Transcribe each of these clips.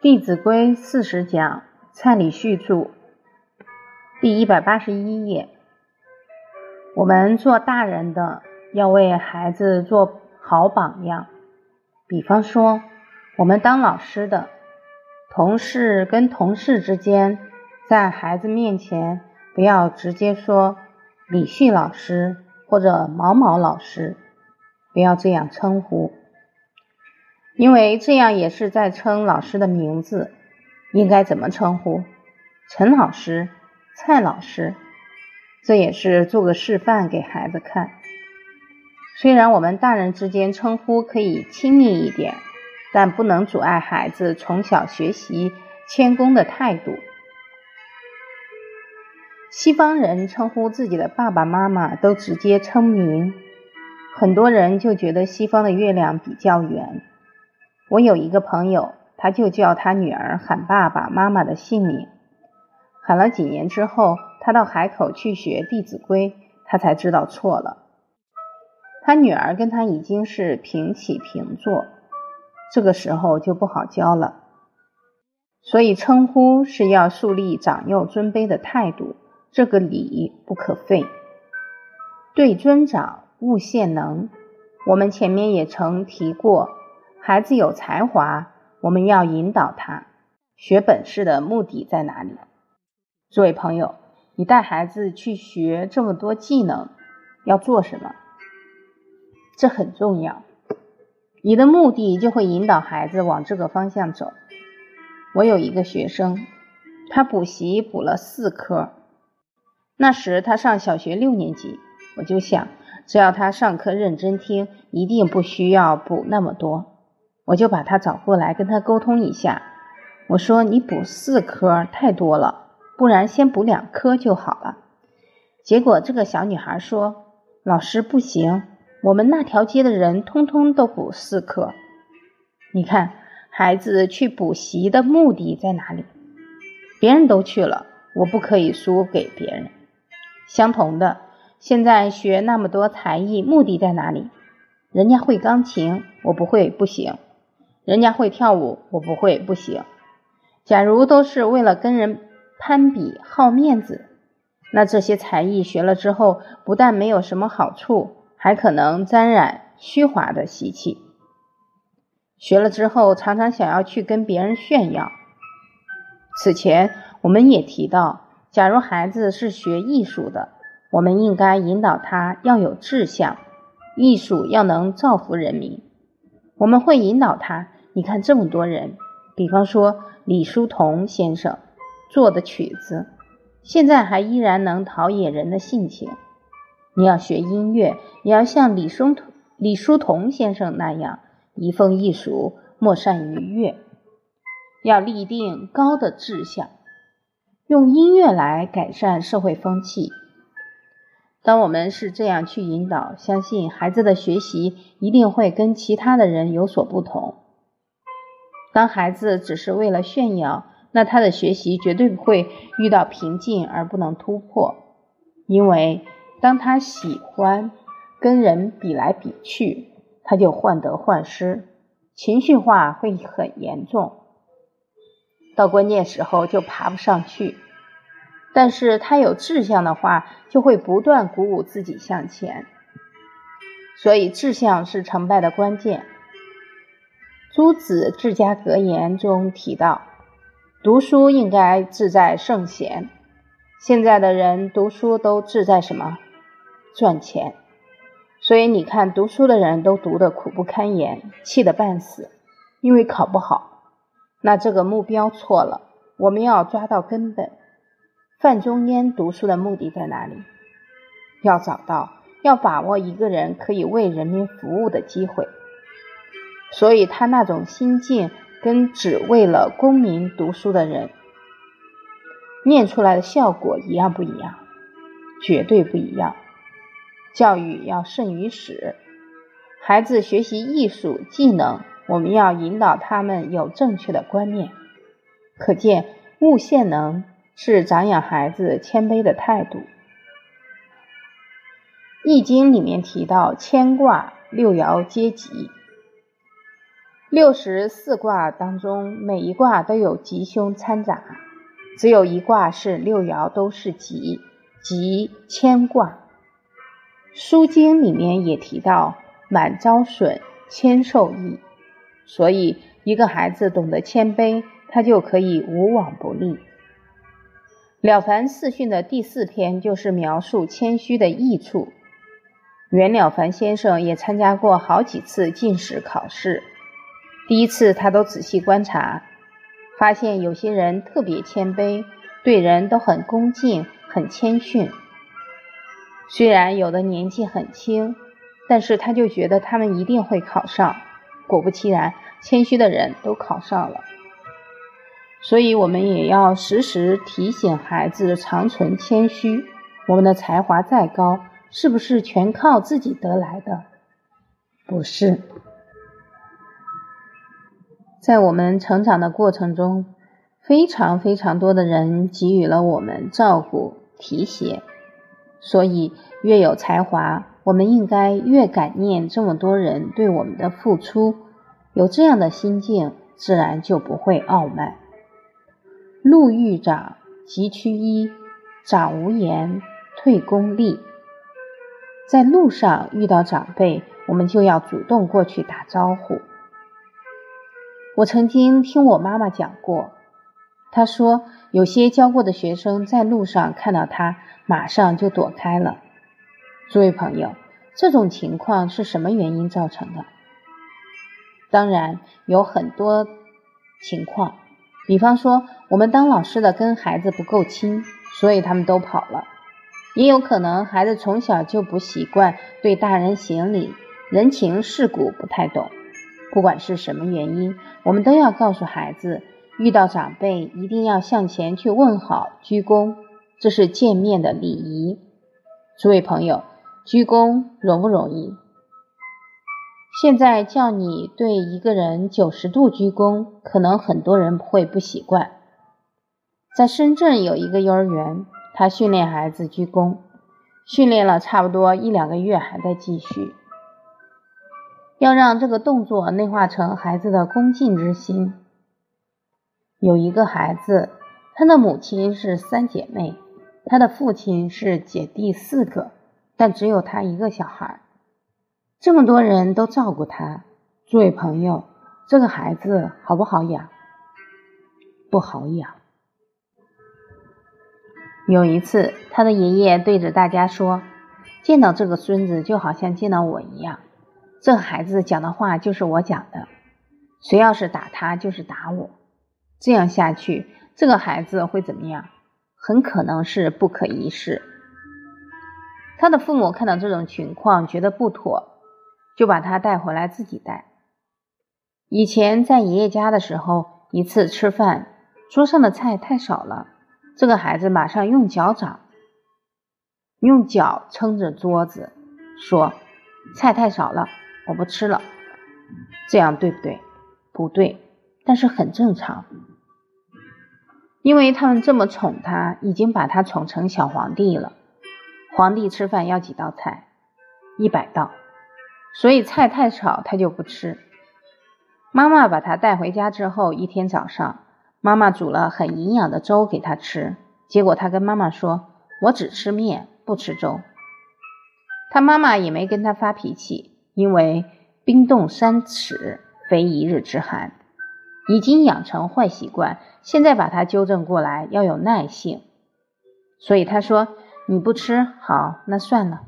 《弟子规》四十讲，蔡礼旭著，第一百八十一页。我们做大人的要为孩子做好榜样。比方说，我们当老师的，同事跟同事之间，在孩子面前不要直接说李旭老师或者毛毛老师，不要这样称呼。因为这样也是在称老师的名字，应该怎么称呼？陈老师、蔡老师，这也是做个示范给孩子看。虽然我们大人之间称呼可以亲密一点，但不能阻碍孩子从小学习谦恭的态度。西方人称呼自己的爸爸妈妈都直接称名，很多人就觉得西方的月亮比较圆。我有一个朋友，他就叫他女儿喊爸爸妈妈的姓名，喊了几年之后，他到海口去学《弟子规》，他才知道错了。他女儿跟他已经是平起平坐，这个时候就不好教了。所以称呼是要树立长幼尊卑的态度，这个礼不可废。对尊长勿献能，我们前面也曾提过。孩子有才华，我们要引导他学本事的目的在哪里？这位朋友，你带孩子去学这么多技能，要做什么？这很重要。你的目的就会引导孩子往这个方向走。我有一个学生，他补习补了四科，那时他上小学六年级，我就想，只要他上课认真听，一定不需要补那么多。我就把他找过来跟他沟通一下，我说你补四科太多了，不然先补两科就好了。结果这个小女孩说：“老师不行，我们那条街的人通通都补四科。你看孩子去补习的目的在哪里？别人都去了，我不可以输给别人。相同的，现在学那么多才艺，目的在哪里？人家会钢琴，我不会，不行。”人家会跳舞，我不会，不行。假如都是为了跟人攀比、好面子，那这些才艺学了之后，不但没有什么好处，还可能沾染虚华的习气。学了之后，常常想要去跟别人炫耀。此前我们也提到，假如孩子是学艺术的，我们应该引导他要有志向，艺术要能造福人民。我们会引导他。你看这么多人，比方说李叔同先生做的曲子，现在还依然能陶冶人的性情。你要学音乐，也要像李叔李叔同先生那样，移风易俗，莫善于乐。要立定高的志向，用音乐来改善社会风气。当我们是这样去引导，相信孩子的学习一定会跟其他的人有所不同。当孩子只是为了炫耀，那他的学习绝对不会遇到瓶颈而不能突破。因为当他喜欢跟人比来比去，他就患得患失，情绪化会很严重，到关键时候就爬不上去。但是他有志向的话，就会不断鼓舞自己向前。所以志向是成败的关键。朱子治家格言中提到，读书应该志在圣贤。现在的人读书都志在什么？赚钱。所以你看，读书的人都读得苦不堪言，气得半死，因为考不好。那这个目标错了，我们要抓到根本。范仲淹读书的目的在哪里？要找到，要把握一个人可以为人民服务的机会。所以他那种心境跟只为了功名读书的人念出来的效果一样不一样？绝对不一样。教育要胜于始，孩子学习艺术技能，我们要引导他们有正确的观念。可见勿献能是长养孩子谦卑的态度。《易经》里面提到牵挂六爻皆吉。六十四卦当中，每一卦都有吉凶掺杂，只有一卦是六爻都是吉，吉谦卦。《书经》里面也提到“满招损，谦受益”，所以一个孩子懂得谦卑，他就可以无往不利。《了凡四训》的第四篇就是描述谦虚的益处。袁了凡先生也参加过好几次进士考试，第一次他都仔细观察，发现有些人特别谦卑，对人都很恭敬、很谦逊。虽然有的年纪很轻，但是他就觉得他们一定会考上。果不其然，谦虚的人都考上了。所以，我们也要时时提醒孩子常存谦虚。我们的才华再高。是不是全靠自己得来的？不是，在我们成长的过程中，非常非常多的人给予了我们照顾、提携，所以越有才华，我们应该越感念这么多人对我们的付出。有这样的心境，自然就不会傲慢。路遇长，急趋揖，长无言，退恭立。在路上遇到长辈，我们就要主动过去打招呼。我曾经听我妈妈讲过，她说有些教过的学生在路上看到他，马上就躲开了。诸位朋友，这种情况是什么原因造成的？当然有很多情况，比方说我们当老师的跟孩子不够亲，所以他们都跑了。也有可能孩子从小就不习惯对大人行礼，人情世故不太懂。不管是什么原因，我们都要告诉孩子，遇到长辈一定要向前去问好、鞠躬，这是见面的礼仪。诸位朋友，鞠躬容不容易？现在叫你对一个人九十度鞠躬，可能很多人会不习惯。在深圳有一个幼儿园。他训练孩子鞠躬，训练了差不多一两个月，还在继续。要让这个动作内化成孩子的恭敬之心。有一个孩子，他的母亲是三姐妹，他的父亲是姐弟四个，但只有他一个小孩。这么多人都照顾他，诸位朋友，这个孩子好不好养？不好养。有一次，他的爷爷对着大家说：“见到这个孙子，就好像见到我一样。这孩子讲的话就是我讲的，谁要是打他，就是打我。这样下去，这个孩子会怎么样？很可能是不可一世。”他的父母看到这种情况，觉得不妥，就把他带回来自己带。以前在爷爷家的时候，一次吃饭，桌上的菜太少了。这个孩子马上用脚掌，用脚撑着桌子，说：“菜太少了，我不吃了。”这样对不对？不对，但是很正常，因为他们这么宠他，已经把他宠成小皇帝了。皇帝吃饭要几道菜？一百道，所以菜太少他就不吃。妈妈把他带回家之后，一天早上。妈妈煮了很营养的粥给他吃，结果他跟妈妈说：“我只吃面，不吃粥。”他妈妈也没跟他发脾气，因为冰冻三尺非一日之寒，已经养成坏习惯，现在把他纠正过来要有耐性。所以他说：“你不吃好，那算了。”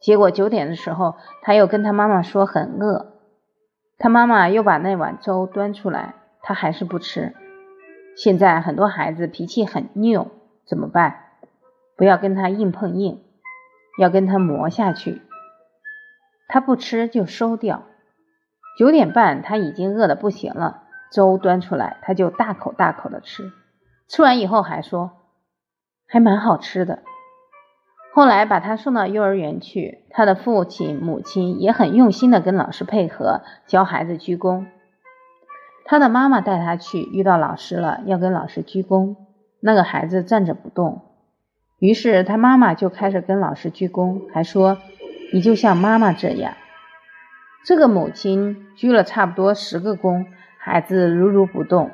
结果九点的时候，他又跟他妈妈说很饿，他妈妈又把那碗粥端出来，他还是不吃。现在很多孩子脾气很拗，怎么办？不要跟他硬碰硬，要跟他磨下去。他不吃就收掉。九点半他已经饿得不行了，粥端出来他就大口大口的吃，吃完以后还说还蛮好吃的。后来把他送到幼儿园去，他的父亲母亲也很用心的跟老师配合，教孩子鞠躬。他的妈妈带他去，遇到老师了，要跟老师鞠躬。那个孩子站着不动，于是他妈妈就开始跟老师鞠躬，还说：“你就像妈妈这样。”这个母亲鞠了差不多十个躬，孩子如如不动。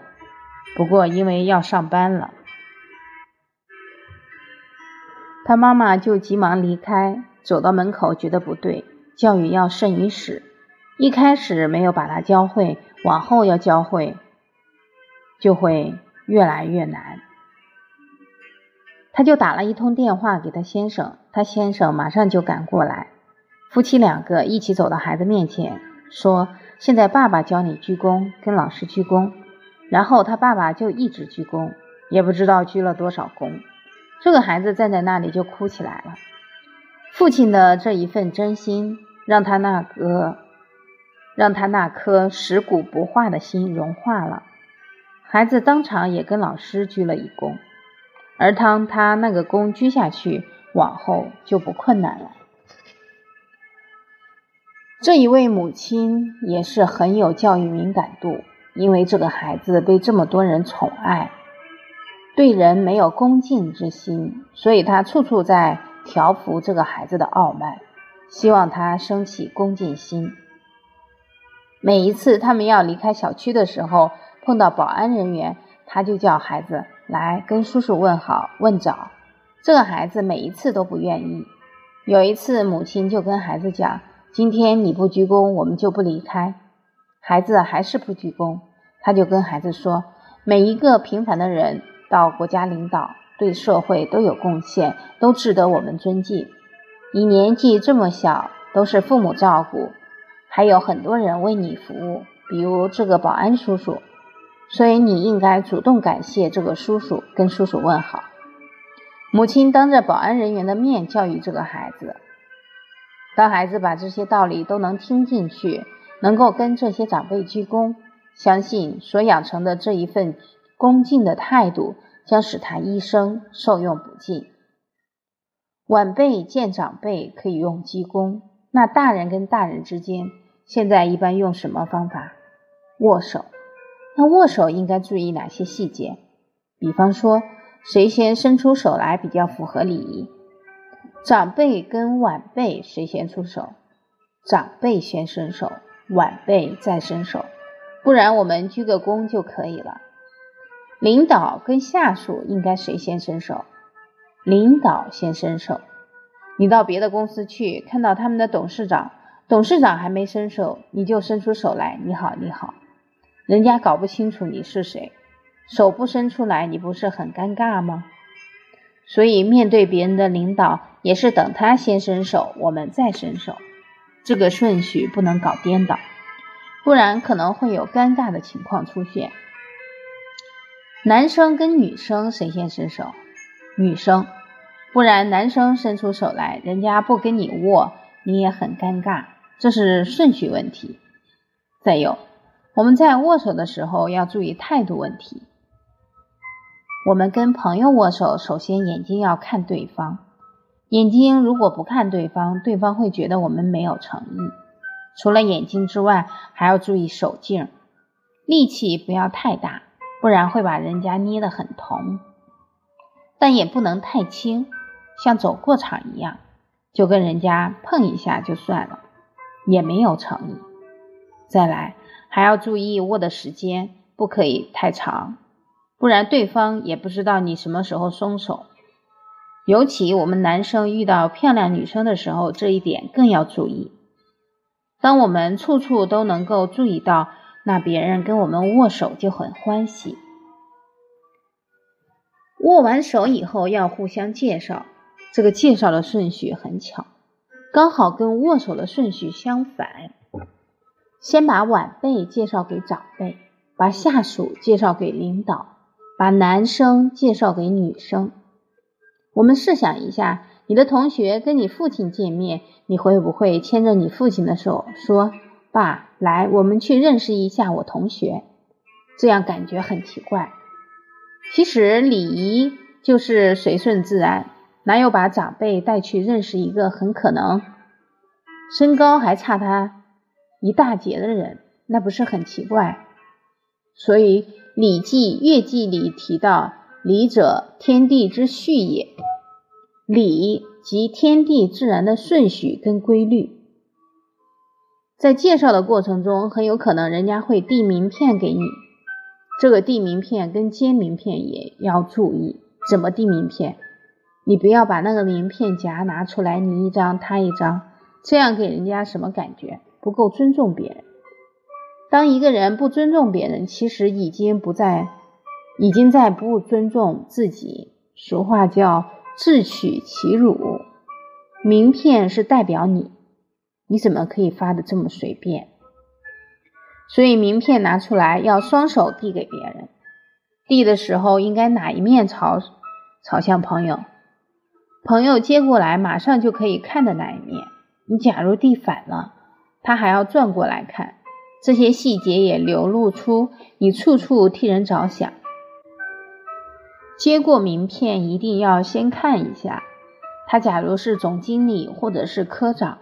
不过因为要上班了，他妈妈就急忙离开，走到门口觉得不对，教育要胜于始，一开始没有把他教会，往后要教会就会越来越难。他就打了一通电话给他先生，他先生马上就赶过来，夫妻两个一起走到孩子面前，说：“现在爸爸教你鞠躬，跟老师鞠躬。”然后他爸爸就一直鞠躬，也不知道鞠了多少躬。这个孩子站在那里就哭起来了。父亲的这一份真心，让他那个让他那颗蚀骨不化的心融化了。孩子当场也跟老师鞠了一躬。而当他那个躬鞠下去，往后就不困难了。这一位母亲也是很有教育敏感度，因为这个孩子被这么多人宠爱，对人没有恭敬之心，所以他处处在调服这个孩子的傲慢，希望他升起恭敬心。每一次他们要离开小区的时候，碰到保安人员，他就叫孩子。来跟叔叔问好问早，这个孩子每一次都不愿意。有一次，母亲就跟孩子讲：“今天你不鞠躬，我们就不离开。”孩子还是不鞠躬，他就跟孩子说：“每一个平凡的人到国家领导，对社会都有贡献，都值得我们尊敬。你年纪这么小，都是父母照顾，还有很多人为你服务，比如这个保安叔叔。”所以你应该主动感谢这个叔叔，跟叔叔问好。母亲当着保安人员的面教育这个孩子，当孩子把这些道理都能听进去，能够跟这些长辈鞠躬，相信所养成的这一份恭敬的态度，将使他一生受用不尽。晚辈见长辈可以用鞠躬，那大人跟大人之间，现在一般用什么方法？握手。那握手应该注意哪些细节？比方说，谁先伸出手来比较符合礼仪？长辈跟晚辈谁先出手？长辈先伸手，晚辈再伸手，不然我们鞠个躬就可以了。领导跟下属应该谁先伸手？领导先伸手。你到别的公司去，看到他们的董事长，董事长还没伸手，你就伸出手来，你好，你好。人家搞不清楚你是谁，手不伸出来，你不是很尴尬吗？所以面对别人的领导，也是等他先伸手，我们再伸手，这个顺序不能搞颠倒，不然可能会有尴尬的情况出现。男生跟女生谁先伸手？女生，不然男生伸出手来，人家不跟你握，你也很尴尬，这是顺序问题。再有。我们在握手的时候要注意态度问题。我们跟朋友握手，首先眼睛要看对方，眼睛如果不看对方，对方会觉得我们没有诚意。除了眼睛之外，还要注意手劲，力气不要太大，不然会把人家捏得很疼。但也不能太轻，像走过场一样，就跟人家碰一下就算了，也没有诚意。再来。还要注意握的时间，不可以太长，不然对方也不知道你什么时候松手。尤其我们男生遇到漂亮女生的时候，这一点更要注意。当我们处处都能够注意到，那别人跟我们握手就很欢喜。握完手以后要互相介绍，这个介绍的顺序很巧，刚好跟握手的顺序相反。先把晚辈介绍给长辈，把下属介绍给领导，把男生介绍给女生。我们试想一下，你的同学跟你父亲见面，你会不会牵着你父亲的手说：“爸，来，我们去认识一下我同学？”这样感觉很奇怪。其实礼仪就是随顺自然，哪有把长辈带去认识一个很可能身高还差他？一大截的人，那不是很奇怪？所以《礼记·乐记》里提到：“礼者，天地之序也。”礼即天地自然的顺序跟规律。在介绍的过程中，很有可能人家会递名片给你。这个递名片跟接名片也要注意，怎么递名片？你不要把那个名片夹拿出来，你一张他一张，这样给人家什么感觉？不够尊重别人。当一个人不尊重别人，其实已经不在，已经在不尊重自己。俗话叫自取其辱。名片是代表你，你怎么可以发的这么随便？所以名片拿出来要双手递给别人，递的时候应该哪一面朝朝向朋友？朋友接过来马上就可以看的那一面。你假如递反了，他还要转过来看。这些细节也流露出你处处替人着想。接过名片一定要先看一下，他假如是总经理或者是科长，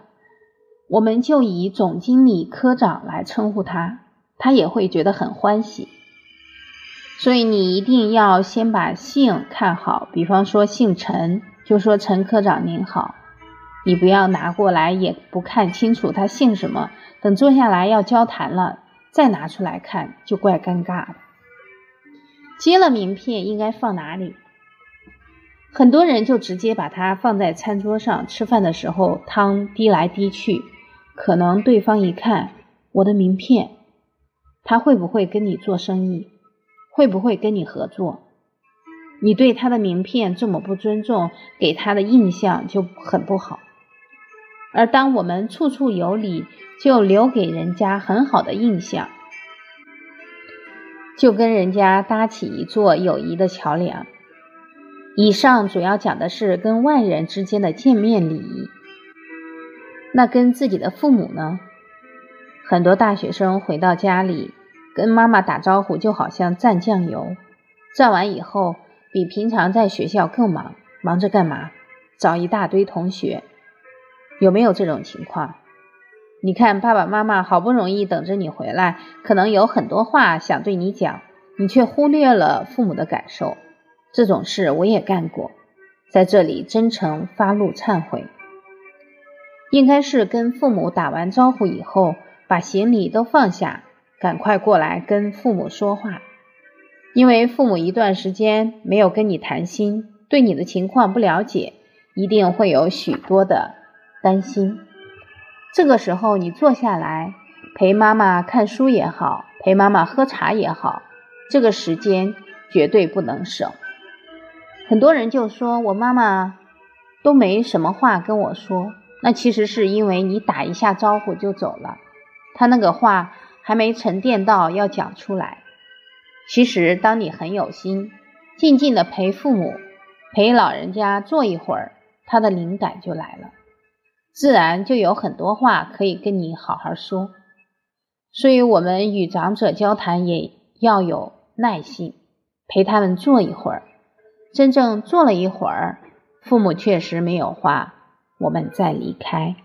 我们就以总经理、科长来称呼他，他也会觉得很欢喜。所以你一定要先把姓看好，比方说姓陈。就说陈科长您好，你不要拿过来也不看清楚他姓什么，等坐下来要交谈了再拿出来看就怪尴尬的。接了名片应该放哪里？很多人就直接把它放在餐桌上，吃饭的时候汤滴来滴去，可能对方一看我的名片，他会不会跟你做生意？会不会跟你合作？你对他的名片这么不尊重，给他的印象就很不好。而当我们处处有礼，就留给人家很好的印象，就跟人家搭起一座友谊的桥梁。以上主要讲的是跟外人之间的见面礼仪。那跟自己的父母呢？很多大学生回到家里，跟妈妈打招呼，就好像蘸酱油，蘸完以后。比平常在学校更忙，忙着干嘛？找一大堆同学，有没有这种情况？你看爸爸妈妈好不容易等着你回来，可能有很多话想对你讲，你却忽略了父母的感受。这种事我也干过，在这里真诚发怒忏悔。应该是跟父母打完招呼以后，把行李都放下，赶快过来跟父母说话。因为父母一段时间没有跟你谈心，对你的情况不了解，一定会有许多的担心。这个时候，你坐下来陪妈妈看书也好，陪妈妈喝茶也好，这个时间绝对不能省。很多人就说我妈妈都没什么话跟我说，那其实是因为你打一下招呼就走了，他那个话还没沉淀到要讲出来。其实，当你很有心，静静的陪父母、陪老人家坐一会儿，他的灵感就来了，自然就有很多话可以跟你好好说。所以，我们与长者交谈也要有耐心，陪他们坐一会儿。真正坐了一会儿，父母确实没有话，我们再离开。